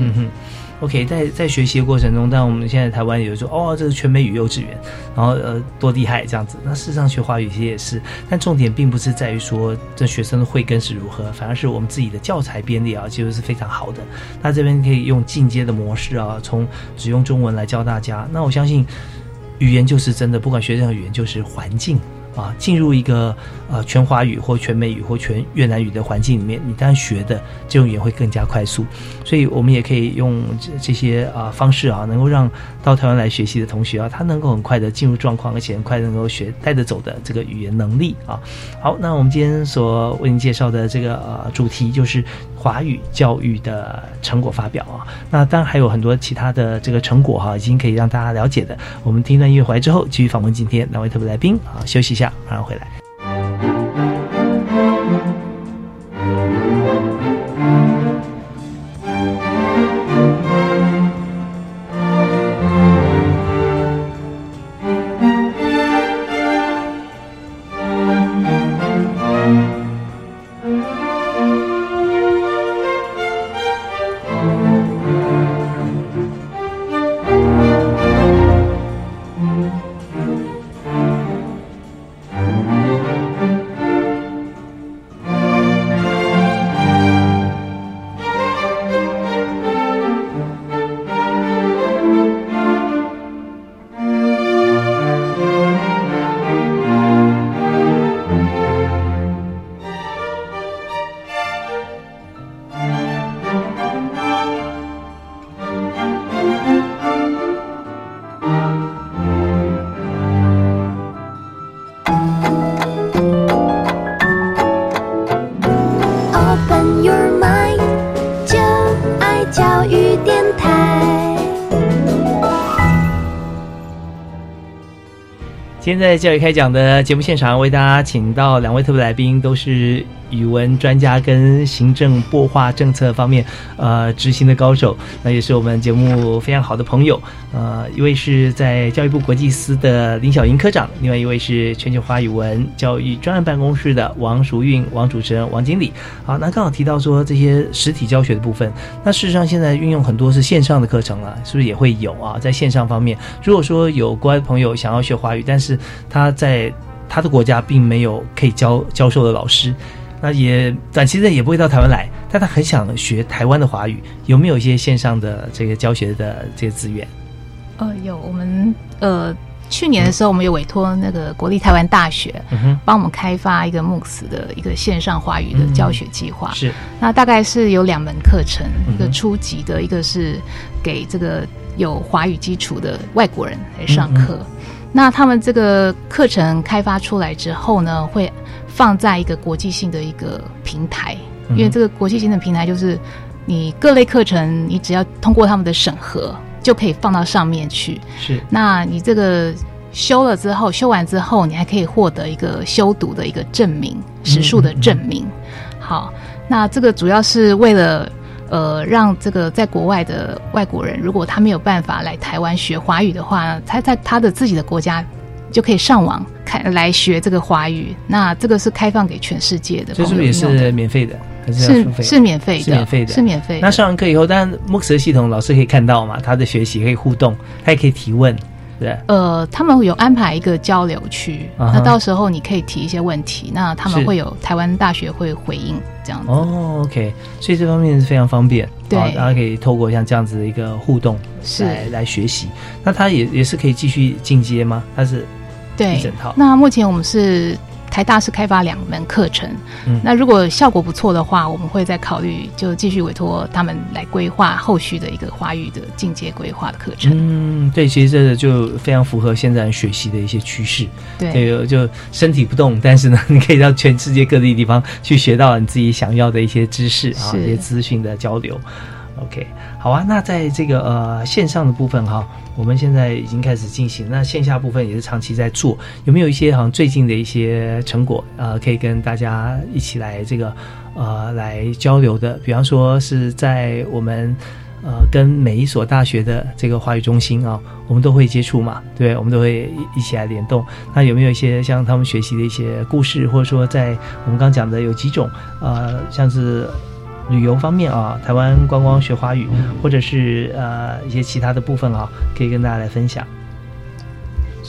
OK，在在学习的过程中，但我们现在台湾有说哦，这是全美语幼稚园，然后呃多厉害这样子。那事实上学华语其实也是，但重点并不是在于说这学生的慧根是如何，反而是我们自己的教材编列啊，其实是非常好的。那这边可以用进阶的模式啊，从只用中文来教大家。那我相信语言就是真的，不管学任何语言，就是环境啊，进入一个呃全华语或全美语或全越南语的环境里面，你当然学的这种语言会更加快速。所以我们也可以用这这些啊方式啊，能够让到台湾来学习的同学啊，他能够很快的进入状况，而且很快能够学带得走的这个语言能力啊。好，那我们今天所为您介绍的这个呃主题就是华语教育的成果发表啊。那当然还有很多其他的这个成果哈，已经可以让大家了解的。我们听一段音乐回来之后，继续访问今天两位特别来宾啊，休息一下，马上回来。在教育开讲的节目现场，为大家请到两位特别来宾，都是。语文专家跟行政擘画政策方面，呃，执行的高手，那也是我们节目非常好的朋友。呃，一位是在教育部国际司的林小英科长，另外一位是全球华语文教育专案办公室的王淑韵王主持人王经理。好，那刚好提到说这些实体教学的部分，那事实上现在运用很多是线上的课程了，是不是也会有啊？在线上方面，如果说有国外的朋友想要学华语，但是他在他的国家并没有可以教教授的老师。那也短期内也不会到台湾来，但他很想学台湾的华语，有没有一些线上的这个教学的这个资源？呃，有，我们呃去年的时候，我们有委托那个国立台湾大学，帮我们开发一个 MOOC 的一个线上华语的教学计划。是，那大概是有两门课程，一个初级的，一个是给这个有华语基础的外国人来上课。那他们这个课程开发出来之后呢，会。放在一个国际性的一个平台，因为这个国际性的平台就是你各类课程，你只要通过他们的审核，就可以放到上面去。是，那你这个修了之后，修完之后，你还可以获得一个修读的一个证明，时数的证明。好，那这个主要是为了呃，让这个在国外的外国人，如果他没有办法来台湾学华语的话，他在他的自己的国家。就可以上网看来学这个华语，那这个是开放给全世界的，这是不是也是免费的？还是是是免费的？是免费的，是免费。那上完课以后，但 MOOC 系统老师可以看到嘛？他的学习可以互动，他也可以提问，对。呃，他们有安排一个交流区，那到时候你可以提一些问题，那他们会有台湾大学会回应这样子。哦，OK，所以这方面是非常方便，对，大家可以透过像这样子的一个互动来来学习。那他也也是可以继续进阶吗？他是？对，那目前我们是台大是开发两门课程，那如果效果不错的话，我们会再考虑就继续委托他们来规划后续的一个华语的进阶规划的课程。嗯，对，其实这个就非常符合现在学习的一些趋势。对，就身体不动，但是呢，[laughs] 你可以到全世界各地地方去学到你自己想要的一些知识啊，一些资讯的交流。OK，好啊，那在这个呃线上的部分哈。我们现在已经开始进行，那线下部分也是长期在做，有没有一些好像最近的一些成果，呃，可以跟大家一起来这个呃来交流的？比方说是在我们呃跟每一所大学的这个华语中心啊，我们都会接触嘛，对，我们都会一起来联动。那有没有一些像他们学习的一些故事，或者说在我们刚讲的有几种呃，像是。旅游方面啊，台湾观光学华语，或者是呃一些其他的部分啊，可以跟大家来分享。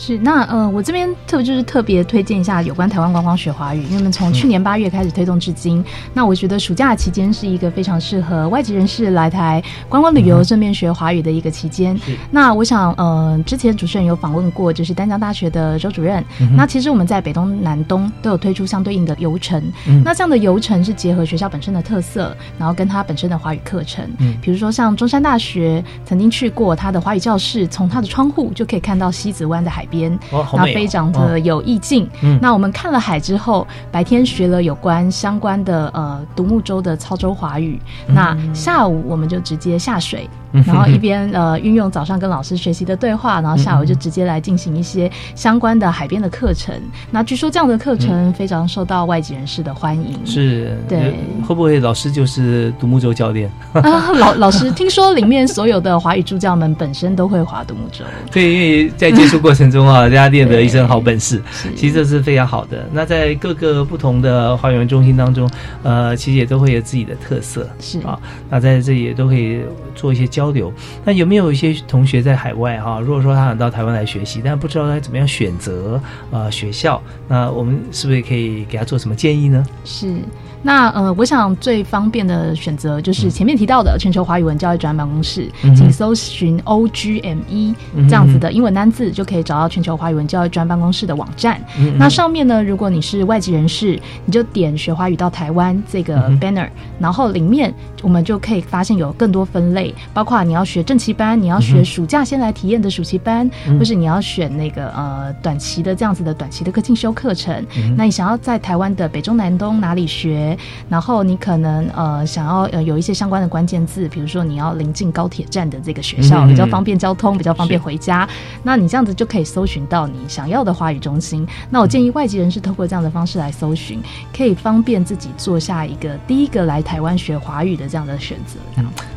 是，那呃，我这边特就是特别推荐一下有关台湾观光学华语，因为我们从去年八月开始推动至今，那我觉得暑假期间是一个非常适合外籍人士来台观光旅游、顺便学华语的一个期间。那我想，呃，之前主持人有访问过，就是丹江大学的周主任。那其实我们在北东南东都有推出相对应的游程。那这样的游程是结合学校本身的特色，然后跟它本身的华语课程。嗯，比如说像中山大学曾经去过它的华语教室，从它的窗户就可以看到西子湾的海边，那非常的有意境。那我们看了海之后，白天学了有关相关的呃独木舟的操舟华语，那下午我们就直接下水。然后一边呃运用早上跟老师学习的对话，然后下午就直接来进行一些相关的海边的课程。那据说这样的课程非常受到外籍人士的欢迎。是，对，会不会老师就是独木舟教练？啊老 [laughs] 老师听说里面所有的华语助教们本身都会划独木舟。对，因为在接触过程中啊，大家练得一身好本事，[laughs] 其实这是非常好的。那在各个不同的花园中心当中，呃，其实也都会有自己的特色。是啊，那在这里也都可以做一些教。交流，那有没有一些同学在海外哈？如果说他想到台湾来学习，但不知道该怎么样选择呃学校，那我们是不是也可以给他做什么建议呢？是。那呃，我想最方便的选择就是前面提到的全球华语文教育专办公室，请搜寻 O G M E 这样子的英文单字，就可以找到全球华语文教育专办公室的网站。那上面呢，如果你是外籍人士，你就点学华语到台湾这个 banner，然后里面我们就可以发现有更多分类，包括你要学正期班，你要学暑假先来体验的暑期班，或是你要选那个呃短期的这样子的短期的课进修课程。那你想要在台湾的北中南东哪里学？然后你可能呃想要呃有一些相关的关键字，比如说你要临近高铁站的这个学校，比较方便交通，比较方便回家。那你这样子就可以搜寻到你想要的华语中心。那我建议外籍人士透过这样的方式来搜寻，可以方便自己做下一个第一个来台湾学华语的这样的选择。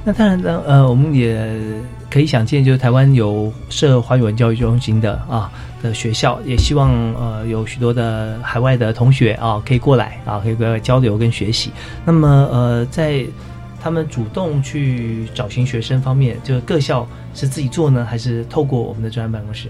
那当然呢，呃，我们也可以想见，就是台湾有设华语文教育中心的啊。的学校也希望呃有许多的海外的同学啊可以过来啊可以过来交流跟学习。那么呃在他们主动去找寻学生方面，就是各校。是自己做呢，还是透过我们的专案办公室？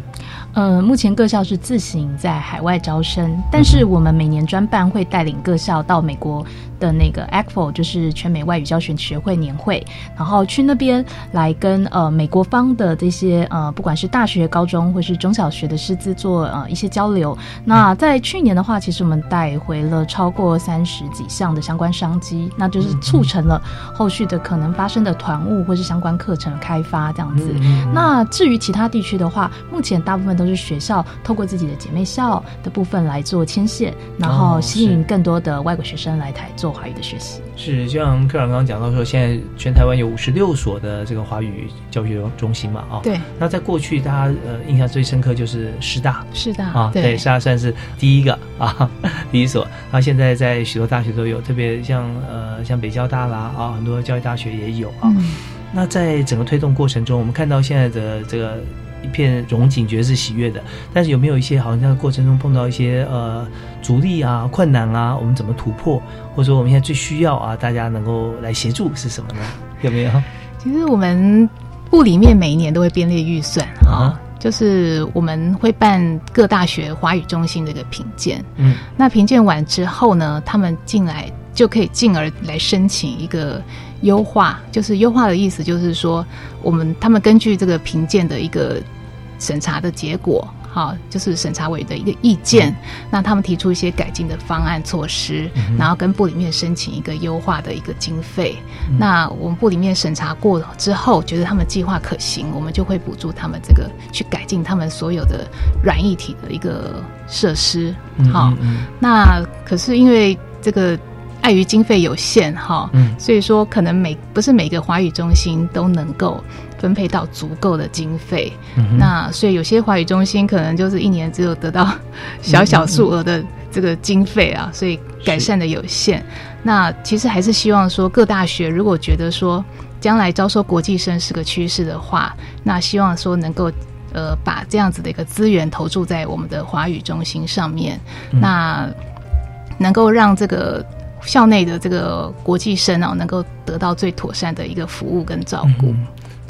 呃，目前各校是自行在海外招生，但是我们每年专办会带领各校到美国的那个 ACFO，就是全美外语教学学会年会，然后去那边来跟呃美国方的这些呃不管是大学、高中或是中小学的师资做呃一些交流。那在去年的话，其实我们带回了超过三十几项的相关商机，那就是促成了后续的可能发生的团务或是相关课程的开发这样子。那至于其他地区的话，目前大部分都是学校透过自己的姐妹校的部分来做牵线，然后吸引更多的外国学生来台做华语的学习。是，就像科长刚刚讲到说，现在全台湾有五十六所的这个华语教学中心嘛，啊，对。那在过去，大家呃印象最深刻就是师大，师大啊，对，师大算是第一个啊，[laughs] 第一所。那现在在许多大学都有，特别像呃像北交大啦啊，很多教育大学也有啊。那在整个推动过程中，我们看到现在的这个一片荣景，觉得是喜悦的。但是有没有一些好像在过程中碰到一些呃阻力啊、困难啊？我们怎么突破？或者说我们现在最需要啊，大家能够来协助是什么呢？有没有？其实我们部里面每一年都会编列预算啊，就是我们会办各大学华语中心的一个评鉴。嗯，那评鉴完之后呢，他们进来就可以进而来申请一个。优化就是优化的意思，就是说我们他们根据这个评鉴的一个审查的结果，好，就是审查委的一个意见，那他们提出一些改进的方案措施，然后跟部里面申请一个优化的一个经费。那我们部里面审查过之后，觉得他们计划可行，我们就会补助他们这个去改进他们所有的软一体的一个设施。好，那可是因为这个。碍于经费有限，哈，嗯。所以说可能每不是每个华语中心都能够分配到足够的经费，嗯那所以有些华语中心可能就是一年只有得到小小数额的这个经费啊，所以改善的有限。那其实还是希望说各大学如果觉得说将来招收国际生是个趋势的话，那希望说能够呃把这样子的一个资源投注在我们的华语中心上面，那能够让这个。校内的这个国际生啊，能够得到最妥善的一个服务跟照顾。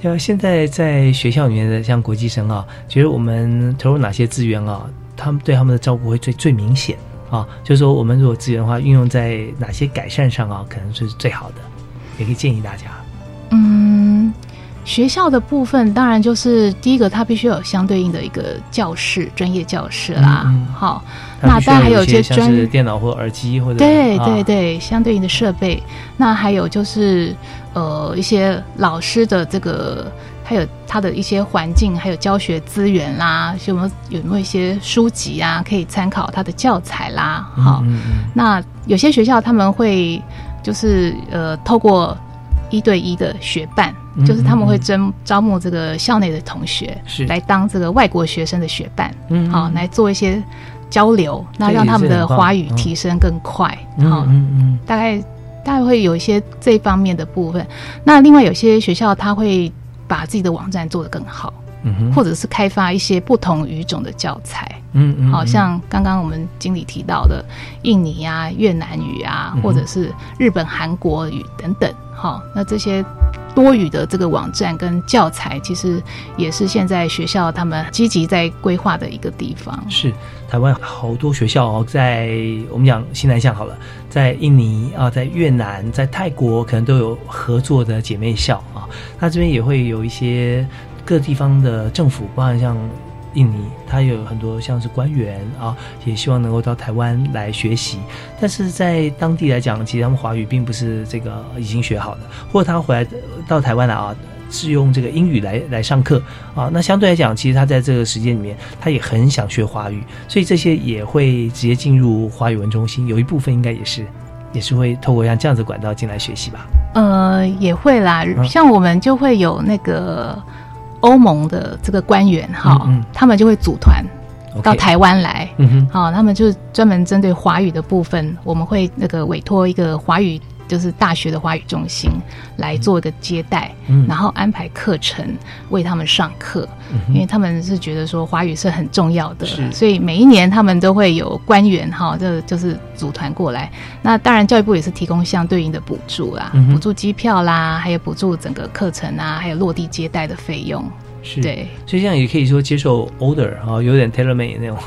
对啊，现在在学校里面的像国际生啊，觉得我们投入哪些资源啊，他们对他们的照顾会最最明显啊。就是说，我们如果资源的话，运用在哪些改善上啊，可能是最好的，也可以建议大家。嗯，学校的部分当然就是第一个，它必须有相对应的一个教室，专业教室啦。好，那当然还有一些专电脑或耳机或者对对对，相对应的设备。那还有就是呃一些老师的这个，还有他的一些环境，还有教学资源啦，有没有有没有一些书籍啊可以参考他的教材啦？好，那有些学校他们会就是呃透过。一对一的学伴，就是他们会征招募这个校内的同学，是。来当这个外国学生的学伴，嗯，好来做一些交流，那让他们的华语提升更快，好，嗯嗯，大概大概会有一些这方面的部分。那另外有些学校他会把自己的网站做得更好，嗯或者是开发一些不同语种的教材，嗯嗯，好像刚刚我们经理提到的印尼啊、越南语啊，或者是日本、韩国语等等。好，那这些多语的这个网站跟教材，其实也是现在学校他们积极在规划的一个地方。是台湾好多学校哦，在我们讲西南向好了，在印尼啊，在越南，在泰国，可能都有合作的姐妹校啊。那这边也会有一些各地方的政府，包含像。印尼，他有很多像是官员啊，也希望能够到台湾来学习。但是在当地来讲，其实他们华语并不是这个已经学好的，或者他回来到台湾来啊，是用这个英语来来上课啊。那相对来讲，其实他在这个时间里面，他也很想学华语，所以这些也会直接进入华语文中心。有一部分应该也是，也是会透过像这样子管道进来学习吧。呃，也会啦，像我们就会有那个。欧盟的这个官员哈，他们就会组团到台湾来，好，他们就专门针对华语的部分，我们会那个委托一个华语。就是大学的华语中心来做一个接待，然后安排课程为他们上课，因为他们是觉得说华语是很重要的，所以每一年他们都会有官员哈，这就是组团过来。那当然教育部也是提供相对应的补助啦，补助机票啦，还有补助整个课程啊，还有落地接待的费用。是，对，所以这样也可以说接受 order 啊，有点 tailor made 那种，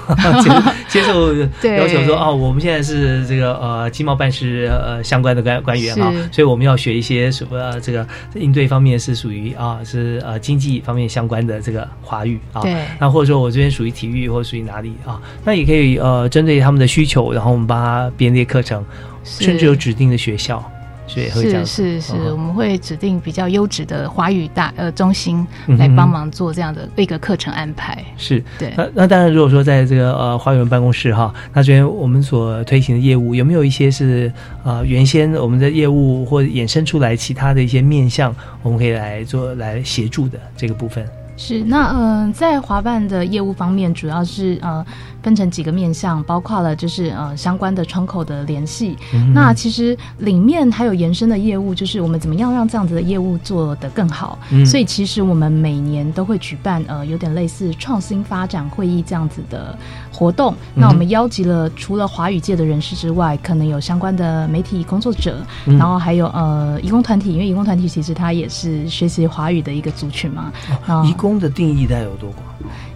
[laughs] 接受要求说哦，我们现在是这个呃经贸办事呃相关的官官员啊，所以我们要学一些什么这个应对方面是属于啊是呃经济方面相关的这个华语啊，对，那或者说我这边属于体育或属于哪里啊，那也可以呃针对他们的需求，然后我们帮他编列课程，甚至有指定的学校。是是是，我们会指定比较优质的华语大呃中心来帮忙做这样的一个课程安排。是对。那那当然，如果说在这个呃华语文办公室哈，那这边我们所推行的业务有没有一些是呃原先我们的业务或衍生出来其他的一些面向，我们可以来做来协助的这个部分？是那嗯，在华办的业务方面，主要是呃。分成几个面向，包括了就是呃相关的窗口的联系。那其实里面还有延伸的业务，就是我们怎么样让这样子的业务做得更好。所以其实我们每年都会举办呃有点类似创新发展会议这样子的活动。那我们邀集了除了华语界的人士之外，可能有相关的媒体工作者，然后还有呃义工团体，因为义工团体其实它也是学习华语的一个族群嘛。义工的定义大概有多广？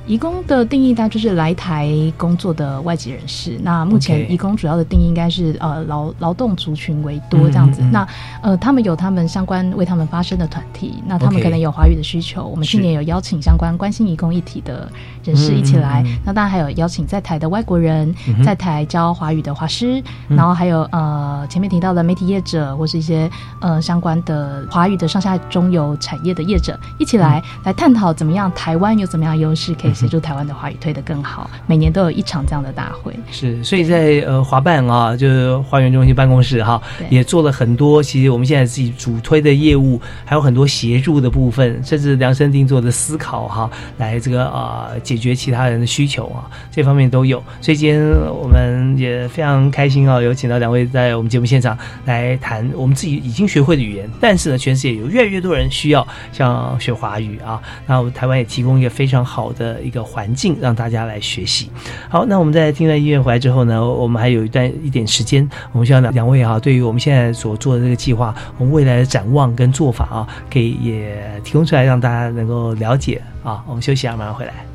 移工的定义，大就是来台工作的外籍人士。那目前移工主要的定义应该是呃劳劳动族群为多这样子。那呃他们有他们相关为他们发声的团体，那他们可能有华语的需求。我们去年有邀请相关关心移工议题的人士一起来。那当然还有邀请在台的外国人，在台教华语的华师，然后还有呃前面提到的媒体业者或是一些呃相关的华语的上下中游产业的业者一起来来探讨怎么样台湾有怎么样优势可以。协助台湾的华语推得更好，每年都有一场这样的大会。是，所以在呃华办啊，就是花园中心办公室哈，也做了很多。其实我们现在自己主推的业务，还有很多协助的部分，甚至量身定做的思考哈，来这个啊解决其他人的需求啊，这方面都有。所以今天我们也非常开心啊，有请到两位在我们节目现场来谈我们自己已经学会的语言，但是呢，全世界有越来越多人需要像学华语啊，那我们台湾也提供一个非常好的。一个环境，让大家来学习。好，那我们在听完音乐回来之后呢，我们还有一段一点时间，我们希望两两位啊，对于我们现在所做的这个计划，我们未来的展望跟做法啊，可以也提供出来，让大家能够了解啊。我们休息啊，马上回来。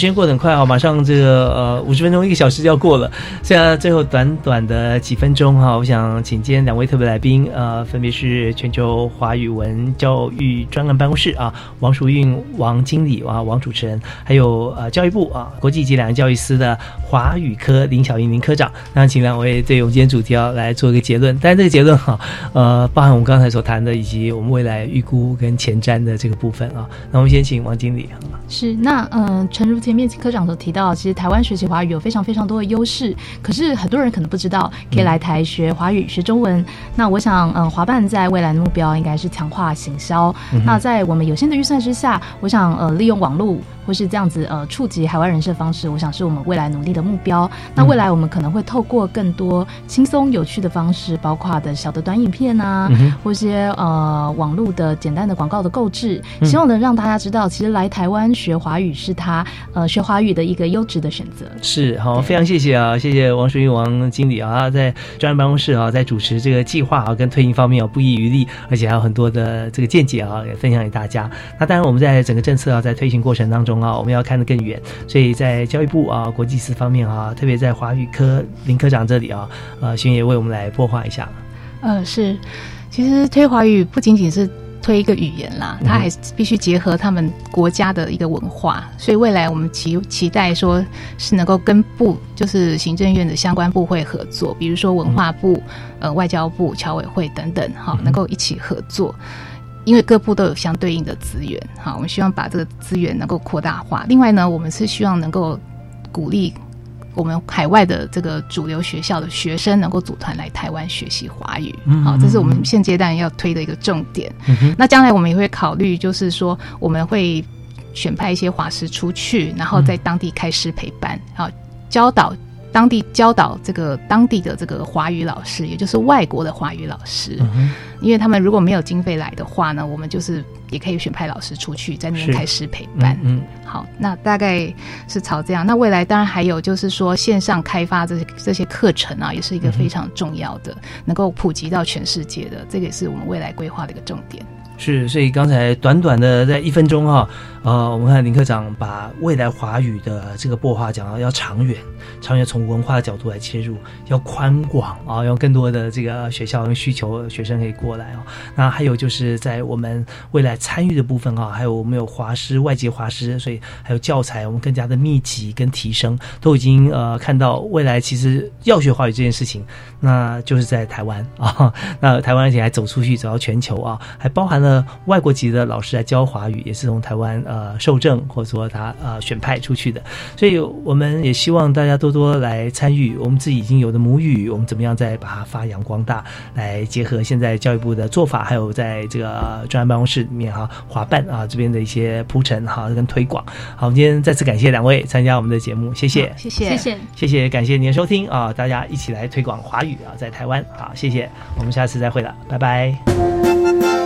时间过得很快啊，马上这个呃五十分钟一个小时就要过了，剩下最后短短的几分钟哈，我想请今天两位特别来宾，呃，分别是全球华语文教育专案办公室啊王淑韵王经理啊王主持人，还有呃教育部啊国际级两岸教育司的华语科林小英林科长，那请两位对我们今天主题要来做一个结论，但是这个结论哈，呃，包含我们刚才所谈的以及我们未来预估跟前瞻的这个部分啊，那我们先请王经理是那嗯，陈如。前面科长所提到，其实台湾学习华语有非常非常多的优势，可是很多人可能不知道，可以来台学华语、学中文。那我想，嗯，华办在未来的目标应该是强化行销。那在我们有限的预算之下，我想，呃，利用网络。或是这样子呃触及海外人士的方式，我想是我们未来努力的目标。那未来我们可能会透过更多轻松有趣的方式，包括的小的短影片啊，或些呃网络的简单的广告的购置，希望能让大家知道，其实来台湾学华语是他呃学华语的一个优质的选择。是好，非常谢谢啊，谢谢王淑玉王经理啊，在专案办公室啊，在主持这个计划啊跟推行方面啊不遗余力，而且还有很多的这个见解啊也分享给大家。那当然我们在整个政策啊在推行过程当中。啊，我们要看得更远，所以在教育部啊、国际司方面啊，特别在华语科林科长这里啊，呃，巡也为我们来破化一下。呃，是，其实推华语不仅仅是推一个语言啦，它还必须结合他们国家的一个文化，所以未来我们期期待说是能够跟部，就是行政院的相关部会合作，比如说文化部、呃外交部、侨委会等等，哈，能够一起合作。因为各部都有相对应的资源，好，我们希望把这个资源能够扩大化。另外呢，我们是希望能够鼓励我们海外的这个主流学校的学生能够组团来台湾学习华语，好，这是我们现阶段要推的一个重点。那将来我们也会考虑，就是说我们会选派一些华师出去，然后在当地开师培班，好，教导。当地教导这个当地的这个华语老师，也就是外国的华语老师，因为他们如果没有经费来的话呢，我们就是也可以选派老师出去在那边开师陪伴。嗯，好，那大概是朝这样。那未来当然还有就是说线上开发这些这些课程啊，也是一个非常重要的，能够普及到全世界的，这个也是我们未来规划的一个重点。是，所以刚才短短的在一分钟哈，呃，我们看林科长把未来华语的这个播话讲到要长远，长远从文化的角度来切入，要宽广啊，用更多的这个学校跟需求学生可以过来啊。那还有就是在我们未来参与的部分啊，还有我们有华师外籍华师，所以还有教材我们更加的密集跟提升，都已经呃看到未来其实要学华语这件事情，那就是在台湾啊，那台湾而且还走出去走到全球啊，还包含了。外国籍的老师来教华语，也是从台湾呃受政或者说他呃选派出去的，所以我们也希望大家多多来参与。我们自己已经有的母语，我们怎么样再把它发扬光大？来结合现在教育部的做法，还有在这个专案办公室里面哈华办啊这边的一些铺陈哈跟推广。好，我们今天再次感谢两位参加我们的节目，谢谢，谢谢，谢谢，谢谢，感谢您的收听啊！大家一起来推广华语啊，在台湾好，谢谢，我们下次再会了，拜拜。